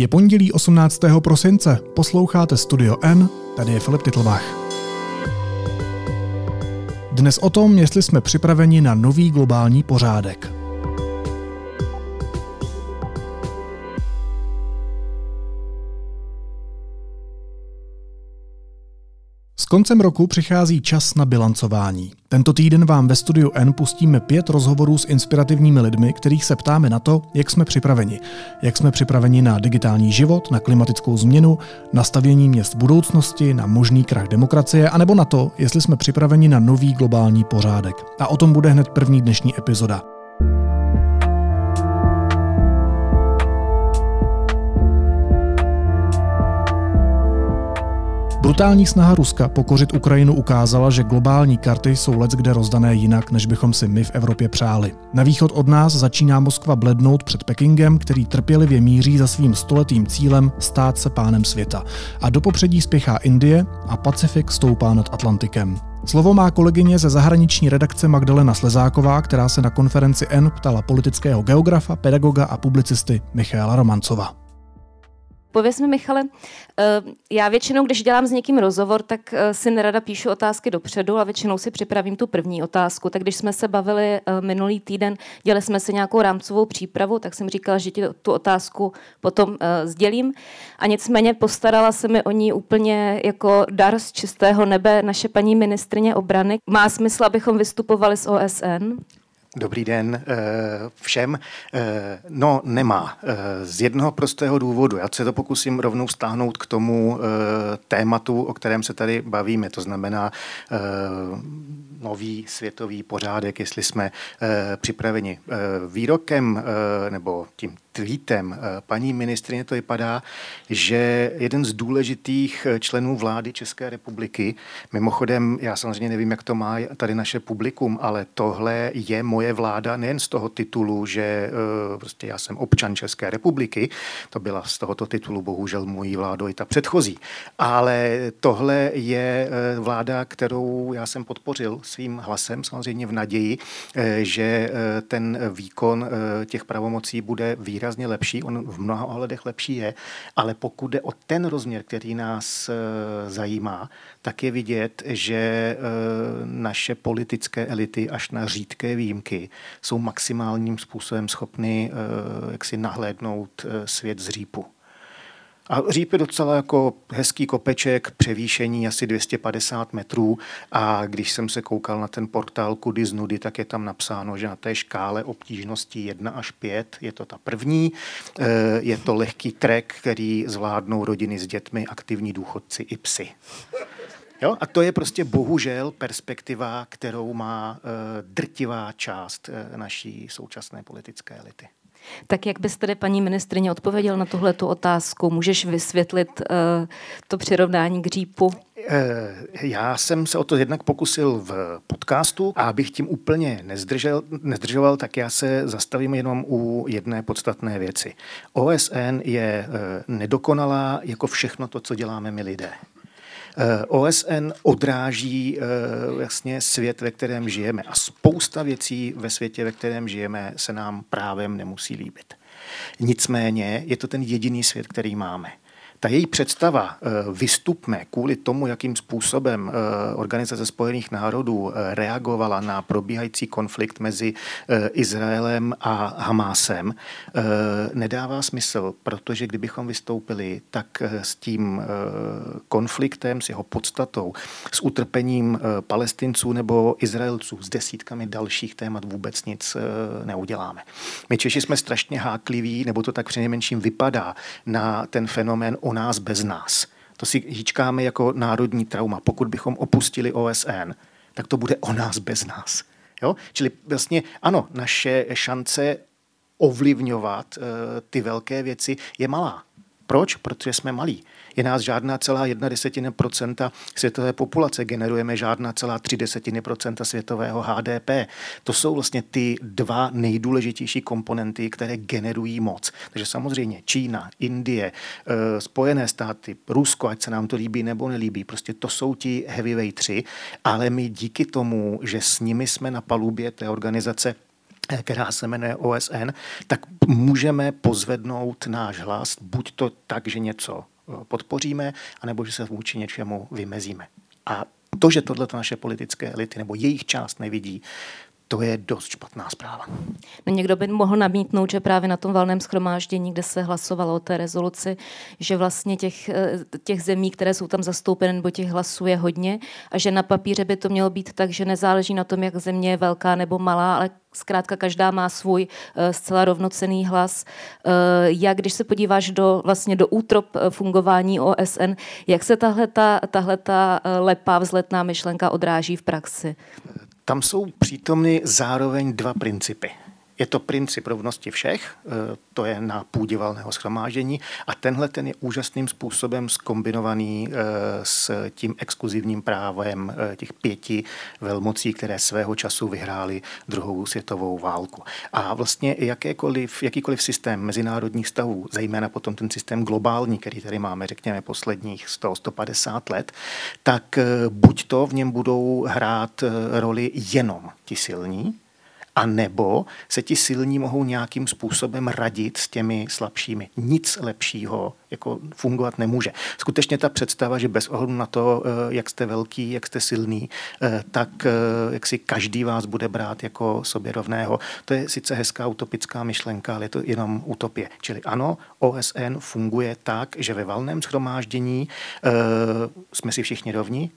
Je pondělí 18. prosince, posloucháte Studio N, tady je Filip Titlbach. Dnes o tom, jestli jsme připraveni na nový globální pořádek. Koncem roku přichází čas na bilancování. Tento týden vám ve studiu N pustíme pět rozhovorů s inspirativními lidmi, kterých se ptáme na to, jak jsme připraveni. Jak jsme připraveni na digitální život, na klimatickou změnu, na stavění měst budoucnosti, na možný krach demokracie, anebo na to, jestli jsme připraveni na nový globální pořádek. A o tom bude hned první dnešní epizoda. Brutální snaha Ruska pokořit Ukrajinu ukázala, že globální karty jsou let kde rozdané jinak, než bychom si my v Evropě přáli. Na východ od nás začíná Moskva blednout před Pekingem, který trpělivě míří za svým stoletým cílem stát se pánem světa. A do popředí spěchá Indie a Pacifik stoupá nad Atlantikem. Slovo má kolegyně ze zahraniční redakce Magdalena Slezáková, která se na konferenci N ptala politického geografa, pedagoga a publicisty Michaela Romancova. Pověz mi, Michale, eh, já většinou, když dělám s někým rozhovor, tak eh, si nerada píšu otázky dopředu a většinou si připravím tu první otázku. Tak když jsme se bavili eh, minulý týden, dělali jsme si nějakou rámcovou přípravu, tak jsem říkala, že ti tu otázku potom sdělím. A nicméně postarala se mi o ní úplně jako dar z čistého nebe naše paní ministrině obrany. Má smysl, abychom vystupovali z OSN? Dobrý den eh, všem. Eh, no, nemá. Eh, z jednoho prostého důvodu. Já se to pokusím rovnou stáhnout k tomu tématu, o kterém se tady bavíme. To znamená nový světový pořádek, jestli jsme připraveni. Výrokem nebo tím tweetem eh, paní ministrině to vypadá, že jeden z důležitých eh, členů vlády České republiky, mimochodem, já samozřejmě nevím, jak to má tady naše publikum, ale tohle je moje vláda nejen z toho titulu, že eh, prostě já jsem občan České republiky, to byla z tohoto titulu bohužel mojí vládou i ta předchozí, ale tohle je vláda, kterou já jsem podpořil svým hlasem, samozřejmě v naději, že ten výkon těch pravomocí bude výrazně lepší, on v mnoha ohledech lepší je, ale pokud jde o ten rozměr, který nás zajímá, tak je vidět, že naše politické elity až na řídké výjimky jsou maximálním způsobem schopny e, jak si nahlédnout svět z řípu. A Říp je docela jako hezký kopeček, převýšení asi 250 metrů a když jsem se koukal na ten portál Kudy z Nudy, tak je tam napsáno, že na té škále obtížnosti 1 až 5 je to ta první. Eh, je to lehký trek, který zvládnou rodiny s dětmi, aktivní důchodci i psy. Jo? A to je prostě bohužel perspektiva, kterou má uh, drtivá část uh, naší současné politické elity. Tak jak bys tedy paní ministrině odpověděl na tuhle otázku? Můžeš vysvětlit uh, to přirovnání k řípu? Eh, já jsem se o to jednak pokusil v podcastu a abych tím úplně nezdržel, nezdržoval, tak já se zastavím jenom u jedné podstatné věci. OSN je eh, nedokonalá jako všechno to, co děláme my lidé. Eh, OSN odráží vlastně svět, ve kterém žijeme a spousta věcí ve světě, ve kterém žijeme, se nám právem nemusí líbit. Nicméně je to ten jediný svět, který máme. Ta její představa eh, vystupme kvůli tomu, jakým způsobem eh, Organizace spojených národů eh, reagovala na probíhající konflikt mezi Izraelem a Hamásem, nedává smysl, protože kdybychom vystoupili, tak s tím konfliktem, s jeho podstatou, s utrpením palestinců nebo Izraelců, s desítkami dalších témat vůbec nic neuděláme. My Češi jsme strašně hákliví, nebo to tak přinejmenším vypadá na ten fenomén o nás bez nás. To si hýčkáme jako národní trauma. Pokud bychom opustili OSN, tak to bude o nás bez nás. Jo? Čili vlastně ano, naše šance ovlivňovat uh, ty velké věci je malá. Proč? Protože jsme malí. Je nás žádná celá jedna desetina procenta světové populace, generujeme žádná celá tři desetiny procenta světového HDP. To jsou vlastně ty dva nejdůležitější komponenty, které generují moc. Takže samozřejmě Čína, Indie, eh, Spojené státy, Rusko, ať se nám to líbí nebo nelíbí, prostě to jsou ti heavyweight tři, ale my díky tomu, že s nimi jsme na palubě té organizace která se jmenuje OSN, tak můžeme pozvednout náš hlas buď to tak, že něco podpoříme, anebo že se vůči něčemu vymezíme. A to, že tohle naše politické elity nebo jejich část nevidí, to je dost špatná zpráva. No někdo by mohl namítnout, že právě na tom valném schromáždění, kde se hlasovalo o té rezoluci, že vlastně těch, eh, těch zemí, které jsou tam zastoupeny, nebo těch hlasů je hodně a že na papíře by to mělo být tak, že nezáleží na tom, jak země je velká nebo malá, ale zkrátka každá má svůj uh, zcela rovnocený hlas. Uh, jak když se podíváš do, vlastně do útrop fungování OSN, jak se tahle ta, tahle ta lepá vzletná myšlenka odráží v praxi? Tam jsou přítomny zároveň dva principy. Je to princip rovnosti všech, eh, to je na půdě valného schromáždění a tenhle ten je úžasným způsobem skombinovaný eh, s tím exkluzivním právem eh, těch pěti velmocí, které svého času vyhrály druhou světovou válku. A vlastně jakékoliv, jakýkoliv systém mezinárodních stavů, zejména potom ten systém globální, který tady máme, řekněme, posledních 100-150 let, tak buď to v něm budou hrát roli jenom ti silní, a nebo se ti silní mohou nějakým způsobem radit s těmi slabšími. Nic lepšího jako fungovat nemůže. Skutečně ta představa, že bez ohledu na to, eh, jak jste velký, jak jste silný, eh, tak eh, jak si každý vás bude brát jako sobě rovného, to je sice hezká utopická myšlenka, ale je to jenom utopie. Čili ano, OSN funguje tak, že ve valném schromáždění jsme si všichni rovni,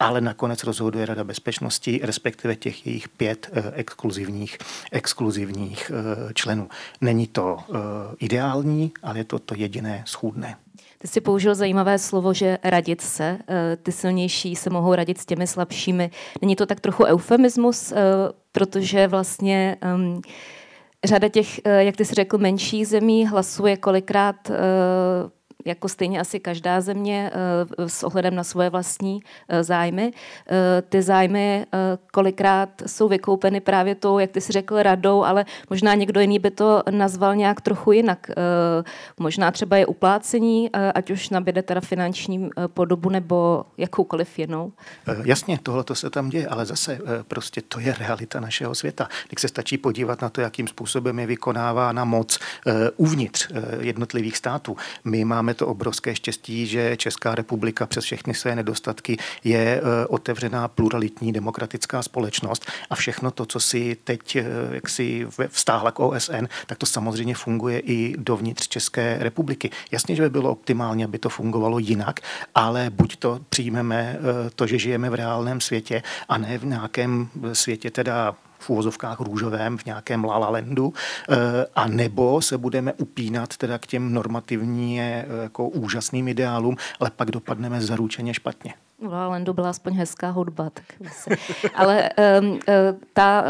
ale nakonec rozhoduje Rada bezpečnosti, respektive těch jejich pět eh, exkluzivních, exkluzivních eh, členů. Není to eh, ideální, ale je to to jediné schůdné. Ty jsi použil zajímavé slovo, že radit se. Ty silnější se mohou radit s těmi slabšími. Není to tak trochu eufemismus, protože vlastně um, řada těch, jak ty jsi řekl, menších zemí hlasuje kolikrát jako stejně asi každá země eh, s ohledem na svoje vlastní eh, zájmy. Eh, ty zájmy kolikrát jsou vykoupeny právě tou, jak ty si řekl, radou, ale možná někdo jiný by to nazval nějak trochu jinak. Možná třeba je uplácení, ať už nabíde teda finanční podobu nebo jakoukoliv jinou. Jasně, tohle to se tam děje, ale zase prostě to je realita našeho světa. Když se stačí podívat na to, jakým způsobem je vykonávána moc uvnitř jednotlivých států. My máme máme to obrovské štěstí, že Česká republika přes všechny své nedostatky je eh, otevřená pluralitní demokratická společnost a všechno to, co si teď eh, jak si vztáhla k OSN, tak to samozřejmě funguje i dovnitř České republiky. Jasně, že by bylo optimálně, aby to fungovalo jinak, ale buď to přijmeme eh, to, že žijeme v reálném světě a ne v nějakém světě teda v úvozovkách růžovém v nějakém lalalendu, eh, a nebo se budeme upínat teda k těm normativní eh, jako úžasným ideálům, ale pak dopadneme zaručeně špatně. V Lalandu byla aspoň hezká hudba. Tak. Ale um, ta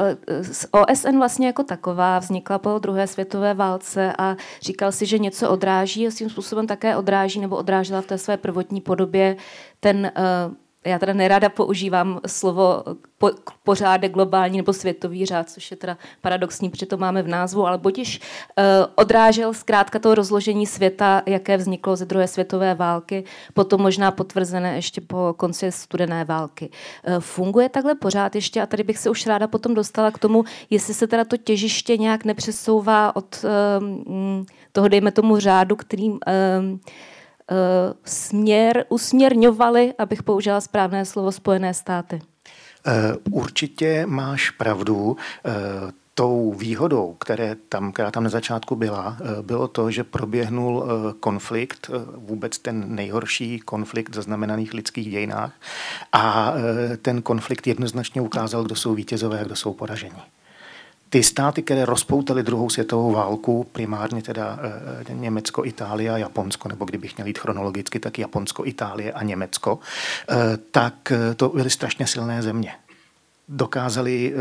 OSN vlastně jako taková vznikla po druhé světové válce a říkal si, že něco odráží a svým způsobem také odráží nebo odrážela v té své prvotní podobě ten uh, já teda nerada používám slovo po, pořádek globální nebo světový řád, což je teda paradoxní, protože to máme v názvu, ale botiž uh, odrážel zkrátka to rozložení světa, jaké vzniklo ze druhé světové války, potom možná potvrzené ještě po konci studené války. Uh, funguje takhle pořád ještě a tady bych se už ráda potom dostala k tomu, jestli se teda to těžiště nějak nepřesouvá od uh, toho, dejme tomu řádu, kterým uh, Eh, směr, usměrňovali, abych použila správné slovo, Spojené státy? Eh, určitě máš pravdu. Eh, tou výhodou, které tam, která tam na začátku byla, bylo to, že proběhnul konflikt, vůbec ten nejhorší konflikt zaznamenaný v lidských dějinách a ten konflikt jednoznačně ukázal, kdo jsou vítězové a kdo jsou poražení ty státy, které rozpoutaly druhou světovou válku, primárně teda e, Německo, Itálie a Japonsko, nebo kdybych měl jít chronologicky, tak Japonsko, Itálie a Německo, e, tak to byly strašně silné země dokázali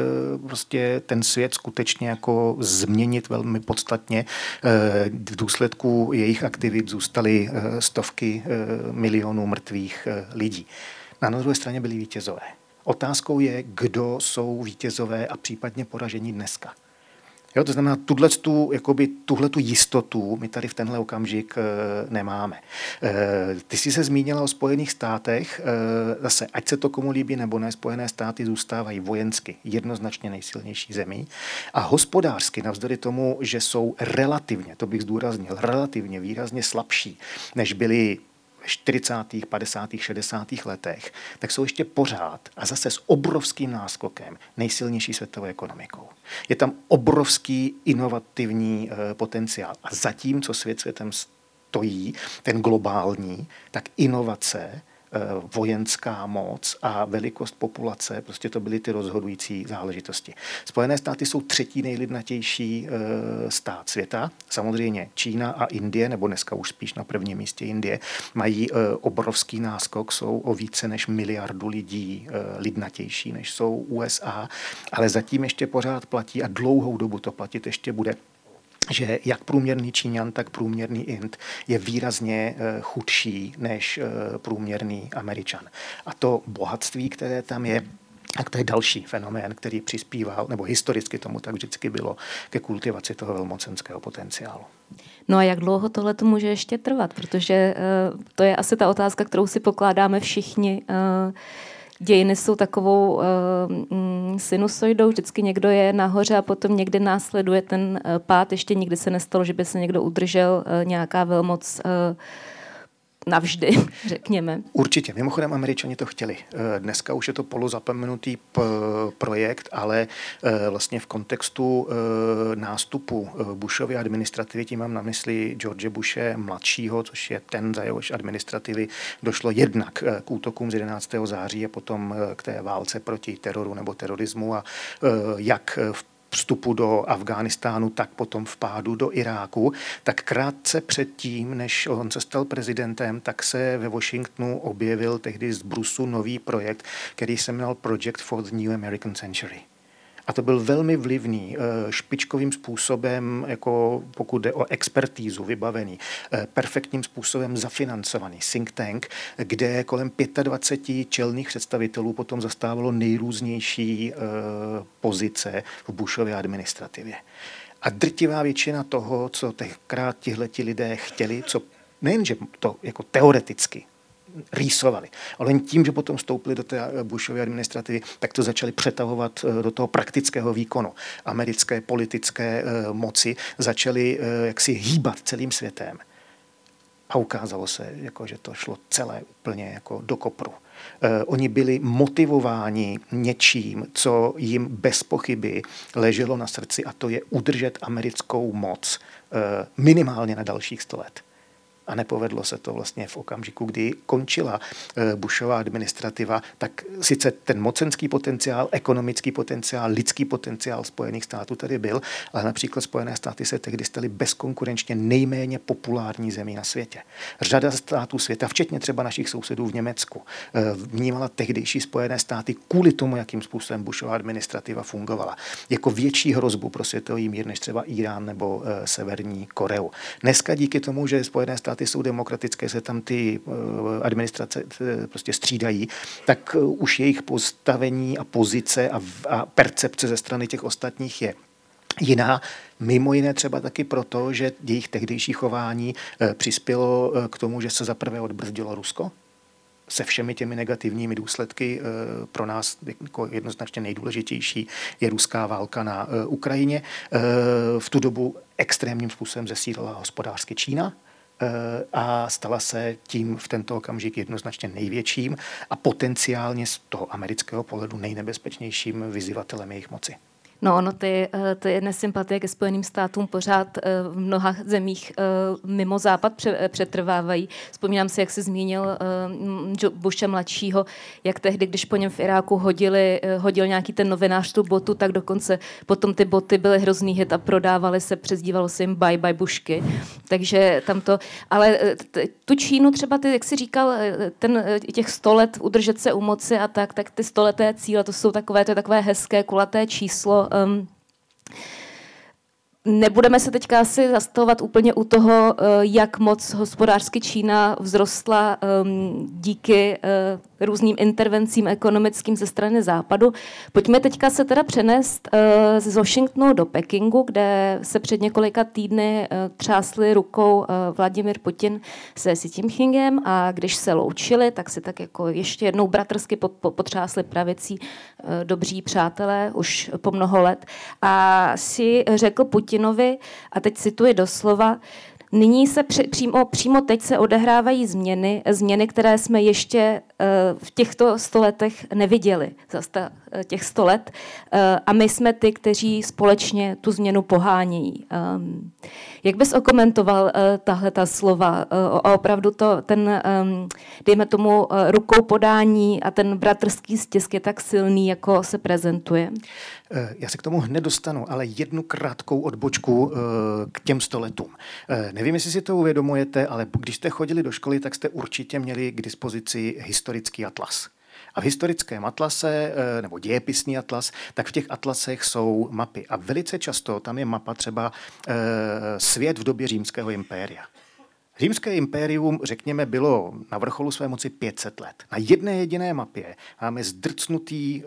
prostě ten svět skutečně jako změnit velmi podstatně. V důsledku jejich aktivit zůstaly stovky milionů mrtvých lidí. Na druhé straně byli vítězové. Otázkou je, kdo jsou vítězové a případně poražení dneska. Jo, to znamená, tuhle tu, jakoby, tuhle tu jistotu my tady v tenhle okamžik e, nemáme. E, ty jsi se zmínila o Spojených státech. E, zase, ať se to komu líbí nebo ne, Spojené státy zůstávají vojensky jednoznačně nejsilnější zemí a hospodářsky, navzdory tomu, že jsou relativně, to bych zdůraznil, relativně výrazně slabší, než byly 40., 50., 60. letech, tak jsou ještě pořád a zase s obrovským náskokem nejsilnější světovou ekonomikou. Je tam obrovský inovativní e, potenciál. A zatím, co svět světem stojí, ten globální, tak inovace Eh, vojenská moc a velikost populace, prostě to byly ty rozhodující záležitosti. Spojené státy jsou třetí nejlidnatější eh, stát světa. Samozřejmě Čína a Indie, nebo dneska už spíš na prvním místě Indie, mají eh, obrovský náskok, jsou o více než miliardu lidí lidnatější, než jsou USA, ale zatím ještě pořád platí a dlouhou dobu to platit ještě bude že jak průměrný Číňan, tak průměrný Int je výrazně eh, chudší než eh, průměrný Američan. A to bohatství, které tam je, a to je další fenomén, který přispíval, nebo historicky tomu tak vždycky bylo, ke kultivaci toho velmocenského potenciálu. No a jak dlouho tohle to může ještě trvat? Protože uh, to je asi ta otázka, kterou si pokládáme všichni. Dějiny jsou takovou uh, sinusoidou, vždycky někdo je nahoře a potom někdy následuje ten uh, pád. Ještě nikdy se nestalo, že by se někdo udržel, uh, nějaká velmoc uh, navždy, řekněme. Určitě. Mimochodem, američani to chtěli. Eh, dneska už je to polozapomenutý projekt, ale eh, vlastně v kontextu eh, nástupu Bushovy administrativy, tím mám na mysli George Bushe mladšího, což je ten, za jehož administrativy došlo jednak k útokům z 11. září a potom k té válce proti teroru nebo terorismu a jak v vstupu do Afghánistánu, tak potom v pádu do Iráku, tak krátce předtím, než on se stal prezidentem, tak se ve Washingtonu objevil tehdy z Brusu nový projekt, který se jmenoval Project for the New American Century. A to byl velmi vlivný, eh, špičkovým způsobem, jako pokud jde o expertízu, vybavený, eh, perfektním způsobem zafinancovaný think tank, kde kolem 25 čelných představitelů potom zastávalo nejrůznější eh, pozice v Bushově administrativě. A drtivá většina toho, co tenkrát tihleti lidé chtěli, co nejenže to jako teoreticky rýsovali. Ale tím, že potom vstoupili do té Bushovy administrativy, tak to začali přetahovat eh, do toho praktického výkonu. Americké politické eh, moci začaly eh, jaksi hýbat celým světem. A ukázalo se, jako, že to šlo celé úplně jako do kopru. Eh, oni byli motivováni něčím, co jim bez pochyby leželo na srdci a to je udržet americkou moc eh, minimálně na dalších 100 let a nepovedlo se to vlastně v okamžiku, kdy končila eh, Bushová administrativa, tak sice ten mocenský potenciál, ekonomický potenciál, lidský potenciál Spojených států tady byl, ale například Spojené státy se tehdy staly bezkonkurenčně nejméně populární zemí na světě. Řada států světa, včetně třeba našich sousedů v Německu, eh, vnímala tehdejší Spojené státy kvůli tomu, jakým způsobem Bushová administrativa fungovala, jako větší hrozbu pro světový mír než třeba Irán nebo eh, Severní Koreu. Dneska díky tomu, že Spojené státy státy jsou demokratické, se tam ty eh, administrace eh, prostě střídají, tak eh, už jejich postavení a pozice a, a percepce ze strany těch ostatních je jiná. Mimo jiné třeba taky proto, že jejich tehdejší chování přispělo k tomu, že se zaprvé odbrzdilo Rusko, se všemi těmi negativními důsledky pro nás jako jednoznačně nejdůležitější je ruská válka na Ukrajině. V tu dobu extrémním způsobem zesílila hospodářsky Čína, a stala se tím v tento okamžik jednoznačně největším a potenciálně z toho amerického pohledu nejnebezpečnějším vyzývatelem jejich moci. No ono, ty, eh, ty nesympatie ke Spojeným státům pořád eh, v mnoha zemích eh, mimo západ přetrvávají. Vzpomínám si, jak se zmínil Bushe mladšího, jak tehdy, když po něm v Iráku hodili, hodil nějaký ten novinář tu botu, tak dokonce potom ty boty byly hrozný hit a prodávaly se, přezdívalo se jim bye bye Bušky. Takže tam to, ale tu Čínu třeba ty, jak jsi říkal, ten, těch sto let udržet se u moci a tak, tak ty stoleté cíle, to jsou takové, to je takové hezké kulaté číslo, um, Nebudeme se teďka asi zastavovat úplně u toho, uh, jak moc hospodářsky Čína vzrostla díky uh, různým intervencím ekonomickým ze strany západu. Pojďme teďka se teda přenést uh, z Washingtonu do Pekingu, kde se před několika týdny uh, třásli rukou uh, Vladimir Putin se Xi Jinpingem a když se loučili, tak si tak jako ještě jednou bratrsky po, po, potřásli pravicí dobří přátelé už po mnoho let. A si řekl Putinovi, a teď cituji doslova, Nyní se při, přímo, přímo teď se odehrávají změny, změny, které jsme ještě v těchto stoletech neviděli, za uh, těch sto let. Uh, a my jsme ty, kteří společně tu změnu pohánějí. Um, jak bys okomentoval tahle ta slova? A opravdu to, ten, um, dejme tomu, rukou podání a ten bratrský stisk je tak silný, jako se prezentuje? Eh, já se k tomu hned dostanu, ale jednu krátkou odbočku eh, k těm stoletům. Eh, nevím, jestli si to uvědomujete, ale když jste chodili do školy, tak jste určitě měli k dispozici historický atlas. A v historickém atlase, nebo dějepisný atlas, tak v těch atlasech jsou mapy. A velice často tam je mapa třeba svět v době římského impéria. Římské impérium, řekněme, bylo na vrcholu své moci 500 let. Na jedné jediné mapě máme zdrcnutý e,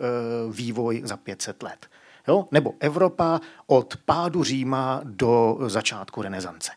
vývoj za 500 let. Jo? Nebo Evropa od pádu Říma do začátku renesance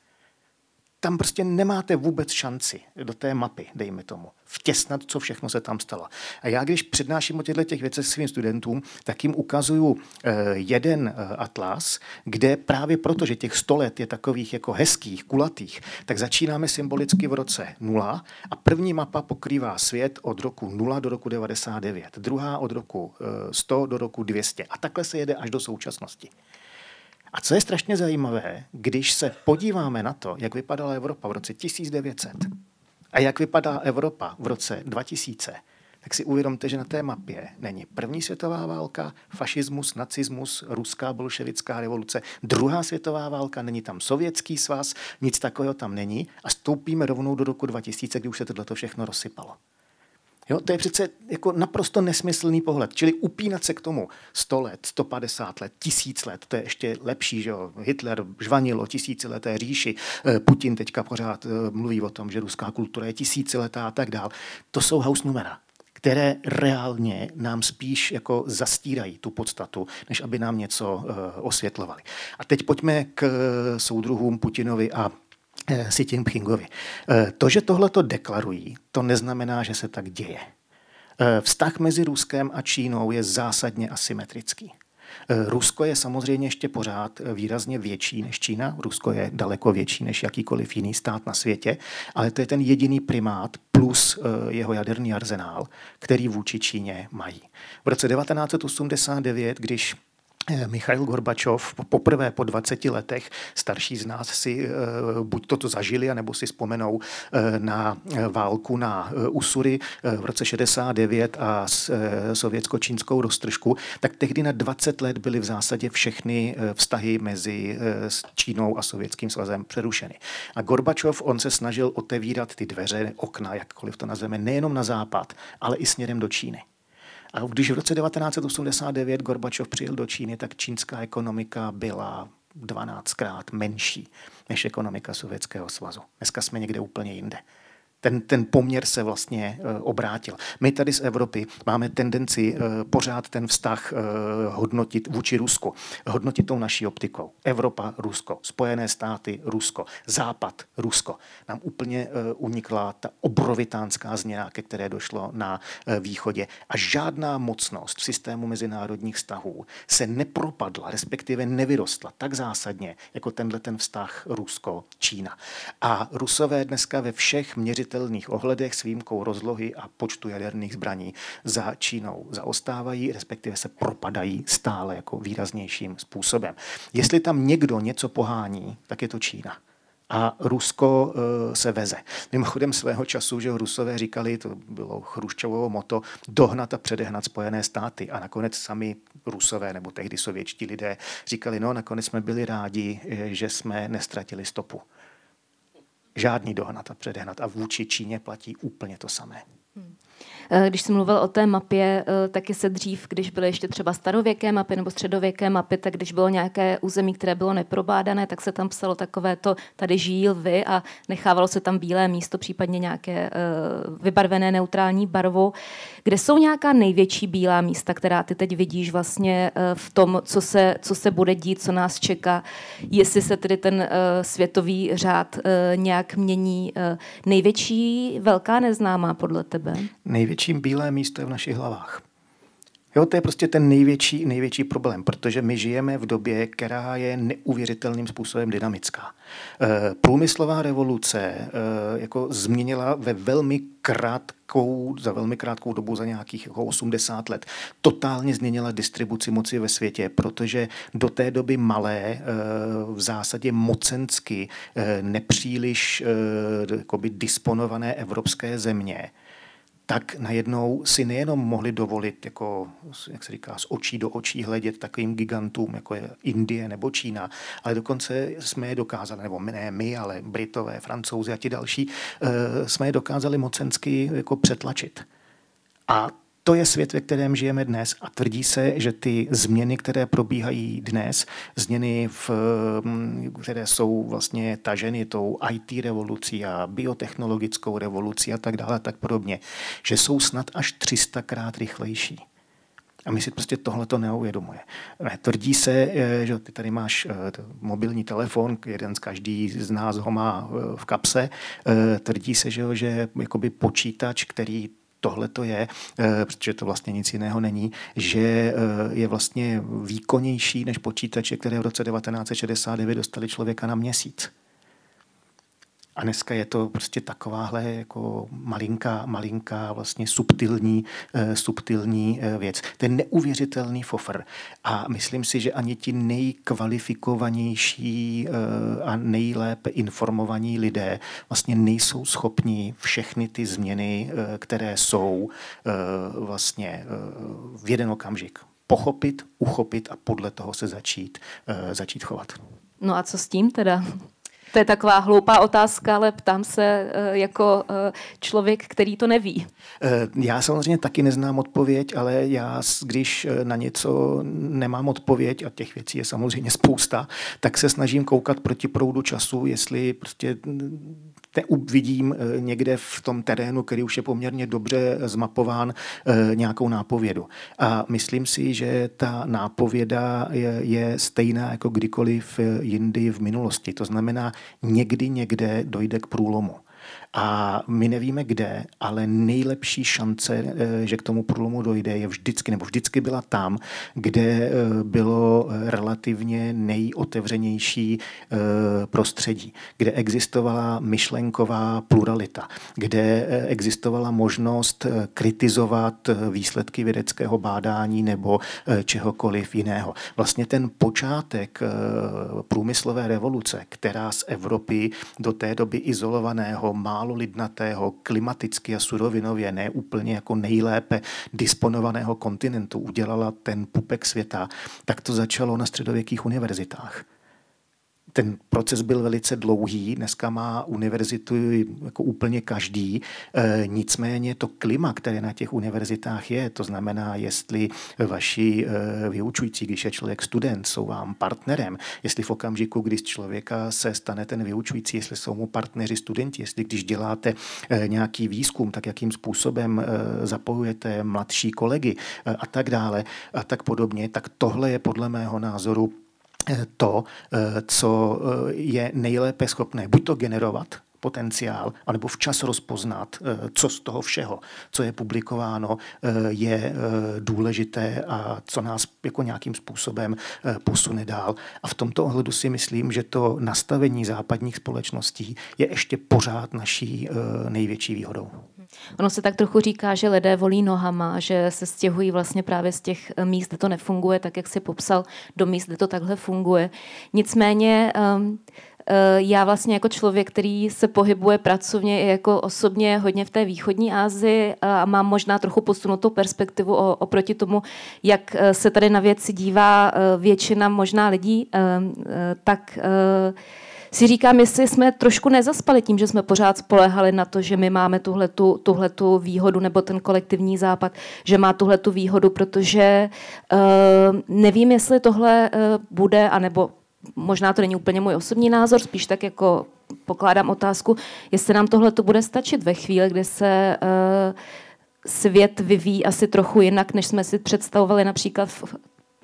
tam prostě nemáte vůbec šanci do té mapy, dejme tomu, vtěsnat, co všechno se tam stalo. A já, když přednáším o těchto těch věcech svým studentům, tak jim ukazuju eh, jeden eh, atlas, kde právě proto, že těch sto let je takových jako hezkých, kulatých, tak začínáme symbolicky v roce 0 a první mapa pokrývá svět od roku 0 do roku 99, druhá od roku 100 eh, do roku 200 a takhle se jede až do současnosti. A co je strašně zajímavé, když se podíváme na to, jak vypadala Evropa v roce 1900 a jak vypadá Evropa v roce 2000, tak si uvědomte, že na té mapě není první světová válka, fašismus, nacismus, ruská bolševická revoluce, druhá světová válka, není tam sovětský svaz, nic takového tam není a stoupíme rovnou do roku 2000, kdy už se tohle všechno rozsypalo. Jo, to je přece jako naprosto nesmyslný pohled. Čili upínat se k tomu 100 let, 150 let, tisíc let, to je ještě lepší, že jo. Hitler žvanil o tisícileté říši, eh, Putin teďka pořád eh, mluví o tom, že ruská kultura je tisíciletá a tak dál. To jsou house numera které reálně nám spíš jako zastírají tu podstatu, než aby nám něco uh, osvětlovali. A teď pojďme k soudruhům Putinovi a Eh, Xi Jinpingovi. Eh, to, že tohle to deklarují, to neznamená, že se tak děje. Eh, vztah mezi Ruskem a Čínou je zásadně asymetrický. Rusko je samozřejmě ještě pořád výrazně větší než Čína. Rusko je daleko větší než jakýkoliv jiný stát na světě, ale to je ten jediný primát plus jeho jaderný arzenál, který vůči Číně mají. V roce 1989, když Eh, Michail Gorbačov poprvé po 20 letech, starší z nás si eh, buď toto zažili, anebo si vzpomenou eh, na válku na Usury v roce 69 a sovětsko-čínskou roztržku, tak tehdy na 20 let byly v zásadě všechny vztahy mezi Čínou a Sovětským svazem přerušeny. A Gorbačov, on se snažil otevírat ty dveře, okna, jakkoliv to nazveme, nejenom na západ, ale i směrem do Číny. A když v roce 1989 Gorbačov přijel do Číny, tak čínská ekonomika byla 12krát menší než ekonomika Sovětského svazu. Dneska jsme někde úplně jinde ten, ten poměr se vlastně uh, obrátil. My tady z Evropy máme tendenci uh, pořád ten vztah uh, hodnotit vůči Rusku, hodnotit tou naší optikou. Evropa, Rusko, Spojené státy, Rusko, Západ, Rusko. Nám úplně unikla ta obrovitánská změna, ke které došlo na východě. A žádná mocnost v systému mezinárodních vztahů se nepropadla, respektive nevyrostla tak zásadně, jako tenhle ten vztah Rusko-Čína. A Rusové dneska ve všech měřitelných měřitelných ohledech s výjimkou rozlohy a počtu jaderných zbraní za Čínou zaostávají, respektive se propadají stále jako výraznějším způsobem. Jestli tam někdo něco pohání, tak je to Čína a Rusko uh, se veze. Mimochodem svého času, že Rusové říkali, to bylo Chruščovovo moto, dohnat a předehnat Spojené státy. A nakonec sami Rusové nebo tehdy sovětští lidé říkali, no nakonec jsme byli rádi, eh, že jsme nestratili stopu žádný dohnat a předehnat. A vůči Číně platí úplně to samé. Hmm. Když jsem mluvil o té mapě, taky se dřív, když byly ještě třeba starověké mapy nebo středověké mapy, tak když bylo nějaké území, které bylo neprobádané, tak se tam psalo takové to, tady žijí lvy a nechávalo se tam bílé místo, případně nějaké vybarvené neutrální barvou. Kde jsou nějaká největší bílá místa, která ty teď vidíš vlastně v tom, co se, co se bude dít, co nás čeká, jestli se tedy ten světový řád nějak mění. Největší velká neznámá podle tebe? Největší bílé místo je v našich hlavách. Jo, to je prostě ten největší, největší problém, protože my žijeme v době, která je neuvěřitelným způsobem dynamická. Eh, průmyslová revoluce eh, jako změnila ve velmi krátkou, za velmi krátkou dobu, za nějakých jako 80 let, totálně změnila distribuci moci ve světě, protože do té doby malé, eh, v zásadě mocensky, nepříliš disponované evropské země, tak najednou si nejenom mohli dovolit, jako, jak se říká, z očí do očí hledět takovým gigantům, jako je Indie nebo Čína, ale dokonce jsme je dokázali, nebo ne my, ale Britové, Francouzi a ti další, eh, jsme je dokázali mocensky jako přetlačit. A to je svět, ve kterém žijeme dnes a tvrdí se, že ty změny, které probíhají dnes, změny, v, mm, které jsou vlastně taženy tou IT revolucí a biotechnologickou revolucí a tak dále tak podobně, že jsou snad až 300 krát rychlejší. A my si prostě tohle to neuvědomuje. Tvrdí se, eh, že ty tady máš eh, mobilní telefon, jeden z každý z nás ho má eh, v kapse. Tvrdí se, že, že jakoby počítač, který tohle to je, eh, protože to vlastně nic jiného není, že eh, je vlastně výkonnější než počítače, které v roce 1969 dostali člověka na měsíc. A dneska je to prostě takováhle jako malinká, malinká vlastně subtilní, uh, subtilní uh, věc. Je neuvěřitelný fofr. A myslím si, že ani ti nejkvalifikovanější uh, a nejlépe informovaní lidé vlastně nejsou schopni všechny ty změny, které jsou vlastně v jeden okamžik pochopit, uchopit a podle toho se začít, začít chovat. No a co s tím teda? To je taková hloupá otázka, ale ptám se eh, jako eh, člověk, který to neví. Eh, já samozřejmě taky neznám odpověď, ale já, když na něco nemám odpověď, a těch věcí je samozřejmě spousta, tak se snažím koukat proti proudu času, jestli prostě vidím eh, někde v tom terénu, který už je poměrně dobře zmapován, eh, nějakou nápovědu. A myslím si, že ta nápověda je, je stejná jako kdykoliv jindy v minulosti. To znamená, někdy někde dojde k průlomu. A my nevíme kde, ale nejlepší šance, eh, že k tomu průlomu dojde, je vždycky, nebo vždycky byla tam, kde eh, bylo relativně nejotevřenější eh, prostředí, kde existovala myšlenková pluralita, kde existovala možnost kritizovat výsledky vědeckého bádání nebo čehokoliv jiného. Vlastně ten počátek průmyslové revoluce, která z Evropy do té doby izolovaného málo lidnatého, klimaticky a surovinově ne úplně jako nejlépe disponovaného kontinentu udělala ten pupek světa, tak to začalo na středověkých univerzitách ten proces byl velice dlouhý, dneska má univerzitu jako úplně každý, e, nicméně to klima, které na těch univerzitách je, to znamená, jestli vaši e, vyučující, když je člověk student, jsou vám partnerem, jestli v okamžiku, když člověka se stane ten vyučující, jestli jsou mu partneři studenti, jestli když děláte e, nějaký výzkum, tak jakým způsobem e, zapojujete mladší kolegy e, a tak dále a tak podobně, tak tohle je podle mého názoru to, eh, co eh, je nejlépe schopné buď to generovat, potenciál, anebo včas rozpoznat, eh, co z toho všeho, co je publikováno, je důležité a co nás jako nějakým způsobem posune dál. A v tomto ohledu si myslím, že to nastavení západních společností je ještě pořád naší největší výhodou. Ono se tak trochu říká, že lidé volí nohama, že se stěhují vlastně právě z těch eh, míst, kde to nefunguje, tak jak si popsal, do míst, kde to takhle funguje. Nicméně um, já vlastně jako člověk, který se pohybuje pracovně i jako osobně hodně v té východní Asii a mám možná trochu posunutou perspektivu oproti tomu, jak se tady na věci dívá většina možná lidí, tak si říkám, jestli jsme trošku nezaspali tím, že jsme pořád spolehali na to, že my máme tuhletu, tuhletu výhodu, nebo ten kolektivní západ, že má tuhletu výhodu, protože uh, nevím, jestli tohle uh, bude, anebo možná to není úplně můj osobní názor, spíš tak jako pokládám otázku, jestli nám tohle to bude stačit ve chvíli, kdy se uh, svět vyvíjí asi trochu jinak, než jsme si představovali například v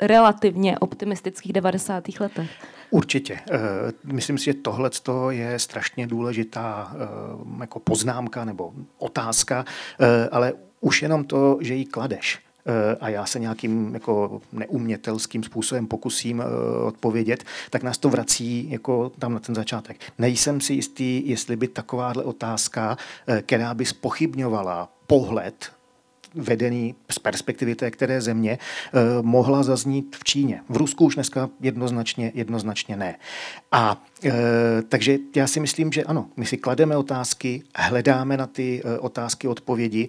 relativně optimistických 90. letech. Určitě. Eh, myslím si, že tohle je strašně důležitá eh, jako poznámka nebo otázka, eh, ale už jenom to, že ji kladeš a já se nějakým jako neumětelským způsobem pokusím odpovědět, tak nás to vrací jako tam na ten začátek. Nejsem si jistý, jestli by takováhle otázka, která by spochybňovala pohled vedený z perspektivy té které země, eh, mohla zaznít v Číně. V Rusku už dneska jednoznačně, jednoznačně ne. A e, takže já si myslím, že ano, my si klademe otázky, hledáme na ty e, otázky odpovědi.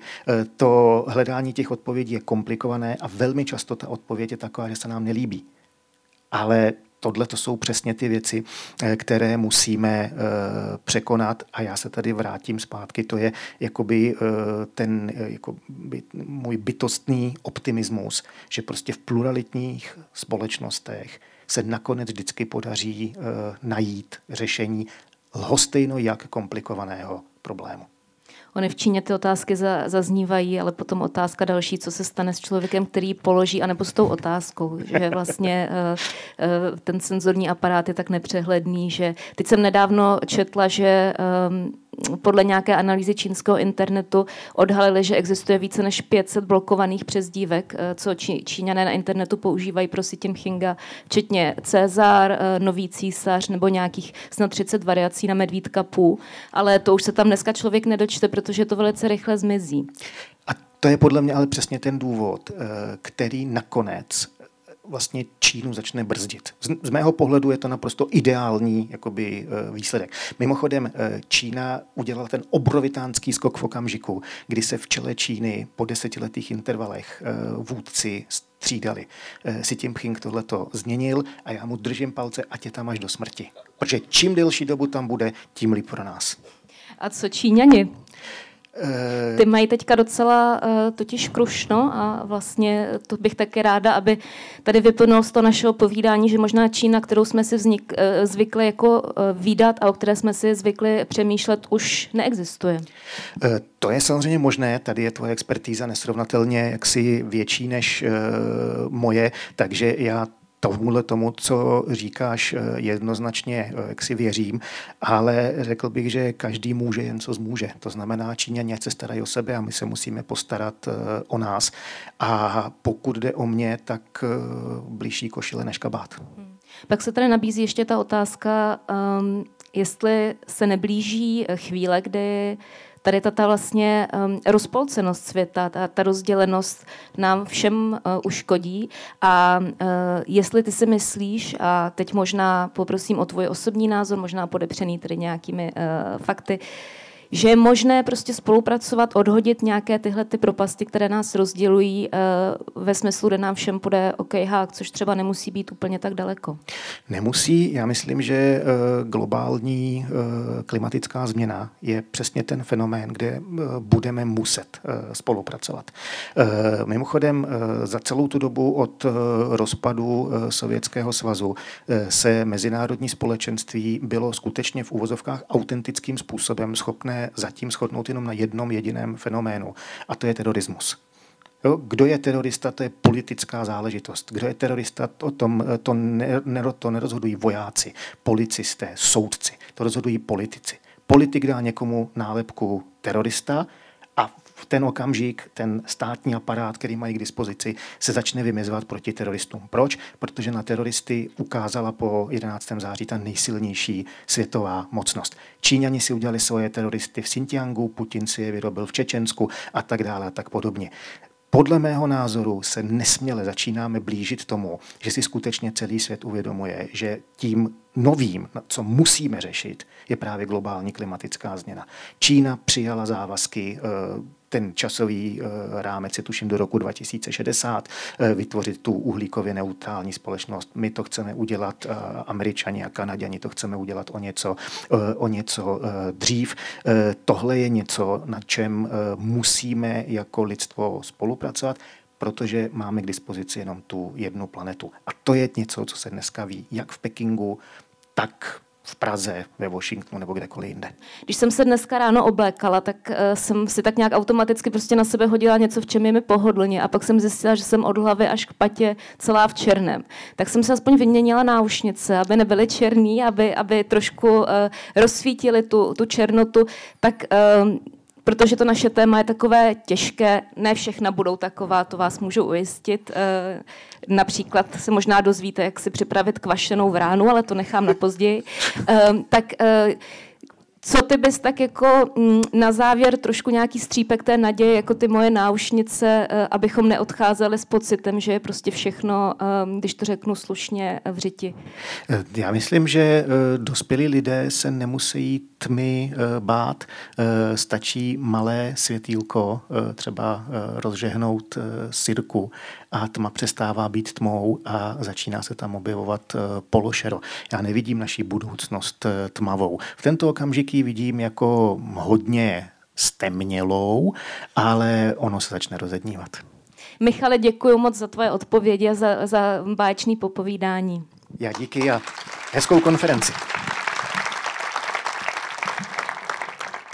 To hledání těch odpovědí je komplikované a velmi často ta odpověď je taková, že se nám nelíbí. Ale tohle to jsou přesně ty věci, eh, které musíme eh, překonat a já se tady vrátím zpátky. To je jakoby eh, ten jakoby můj bytostný optimismus, že prostě v pluralitních společnostech se nakonec vždycky podaří najít řešení lhostejno jak komplikovaného problému. Ony v Číně ty otázky za, zaznívají, ale potom otázka další, co se stane s člověkem, který položí, anebo s tou otázkou, že vlastně uh, uh, ten senzorní aparát je tak nepřehledný, že teď jsem nedávno četla, že um, podle nějaké analýzy čínského internetu odhalili, že existuje více než 500 blokovaných přezdívek, eh, co Čí, Číňané na internetu používají pro si Chinga, včetně Cezar, eh, Nový císař nebo nějakých snad 30 variací na medvídka pů, ale to už se tam dneska člověk nedočte, protože to velice rychle zmizí. A to je podle mě ale přesně ten důvod, eh, který nakonec vlastně Čínu začne brzdit. Z, z mého pohledu je to naprosto ideální jakoby, eh, výsledek. Mimochodem, eh, Čína udělala ten obrovitánský skok v okamžiku, kdy se v čele Číny po desetiletých intervalech eh, vůdci střídali. Si tím Pching tohleto změnil a já mu držím palce, ať je tam až do smrti. Protože čím delší dobu tam bude, tím líp pro nás. A co Číňani? Eh, Ty mají teďka docela uh, totiž krušno a vlastně to bych taky ráda, aby tady vyplnulo z toho našeho povídání, že možná Čína, kterou jsme si vznik, uh, zvykli jako uh, výdat a o které jsme si zvykli přemýšlet, už neexistuje. Uh, to je samozřejmě možné, tady je tvoje expertíza nesrovnatelně jaksi větší než uh, moje, takže já tomuhle tomu, co říkáš, eh, jednoznačně eh, jak si věřím, ale řekl bych, že každý může jen co zmůže. To znamená, Číňané se starají o sebe a my se musíme postarat eh, o nás. A pokud jde o mě, tak blížší košile než kabát. Hmm. Pak se tady nabízí ještě ta otázka, um, jestli se neblíží chvíle, kdy tady ta, ta vlastně um, rozpolcenost světa, ta, ta rozdělenost nám všem uh, uškodí a uh, jestli ty si myslíš, a teď možná poprosím o tvůj osobní názor, možná podepřený tedy nějakými uh, fakty, uh, že je možné prostě spolupracovat, odhodit nějaké tyhle ty propasti, které nás rozdělují eh, ve smyslu, kde nám všem bude OK hák, což třeba nemusí být úplně tak daleko. Nemusí. Já myslím, že eh, globální eh, klimatická změna je přesně ten fenomén, kde budeme muset spolupracovat. Mimochodem, za celou tu dobu od rozpadu Sovětského svazu se mezinárodní společenství bylo skutečně v úvozovkách autentickým způsobem schopné zatím shodnout jenom na jednom jediném fenoménu, a to je terorismus. Kdo je terorista, to je politická záležitost. Kdo je terorista, o tom to, ne, to nerozhodují vojáci, policisté, soudci. To rozhodují politici. Politik dá někomu nálepku terorista v ten okamžik ten státní aparát, který mají k dispozici, se začne vymezovat proti teroristům. Proč? Protože na teroristy ukázala po 11. září ta nejsilnější světová mocnost. Číňani si udělali svoje teroristy v Xinjiangu, Putin si je vyrobil v Čečensku a tak dále a tak podobně. Podle mého názoru se nesměle začínáme blížit tomu, že si skutečně celý svět uvědomuje, že tím novým, co musíme řešit, je právě globální klimatická změna. Čína přijala závazky ten časový rámec je tuším do roku 2060, vytvořit tu uhlíkově neutrální společnost. My to chceme udělat, američani a kanaděni to chceme udělat o něco, o něco dřív. Tohle je něco, na čem musíme jako lidstvo spolupracovat protože máme k dispozici jenom tu jednu planetu. A to je něco, co se dneska ví, jak v Pekingu, tak v Praze, ve Washingtonu nebo kdekoliv jinde. Když jsem se dneska ráno oblékala, tak uh, jsem si tak nějak automaticky prostě na sebe hodila něco, v čem je mi pohodlně a pak jsem zjistila, že jsem od hlavy až k patě celá v černém. Tak jsem se aspoň vyměnila náušnice, aby nebyly černý, aby, aby trošku uh, rozsvítili tu, tu černotu. Tak uh, protože to naše téma je takové těžké, ne všechna budou taková, to vás můžu ujistit. Eh, například se možná dozvíte, jak si připravit kvašenou vránu, ale to nechám na později. Eh, tak eh, co ty bys tak jako mm, na závěr trošku nějaký střípek té naděje, jako ty moje náušnice, abychom neodcházeli s pocitem, že je prostě všechno, když to řeknu slušně, v řiti? Já myslím, že dospělí lidé se nemusí tmy bát. Stačí malé světýlko, třeba rozžehnout sirku a tma přestává být tmou a začíná se tam objevovat pološero. Já nevidím naší budoucnost tmavou. V tento okamžik ji vidím jako hodně stemnělou, ale ono se začne rozednívat. Michale, děkuji moc za tvoje odpovědi a za, za báječný popovídání. Já díky a hezkou konferenci.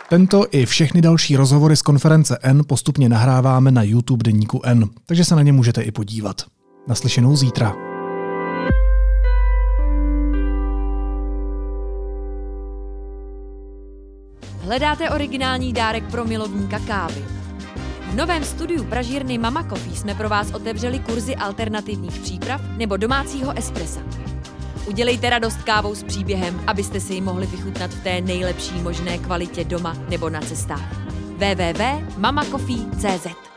Tento i všechny další rozhovory z konference N postupně nahráváme na YouTube deníku N, takže se na ně můžete i podívat. Naslyšenou zítra. Hledáte originální dárek pro milovníka kávy? V novém studiu pražírny Mama Coffee jsme pro vás otevřeli kurzy alternativních příprav nebo domácího espressa. Udělejte radost kávou s příběhem, abyste si ji mohli vychutnat v té nejlepší možné kvalitě doma nebo na cestách. www.mamacoffee.cz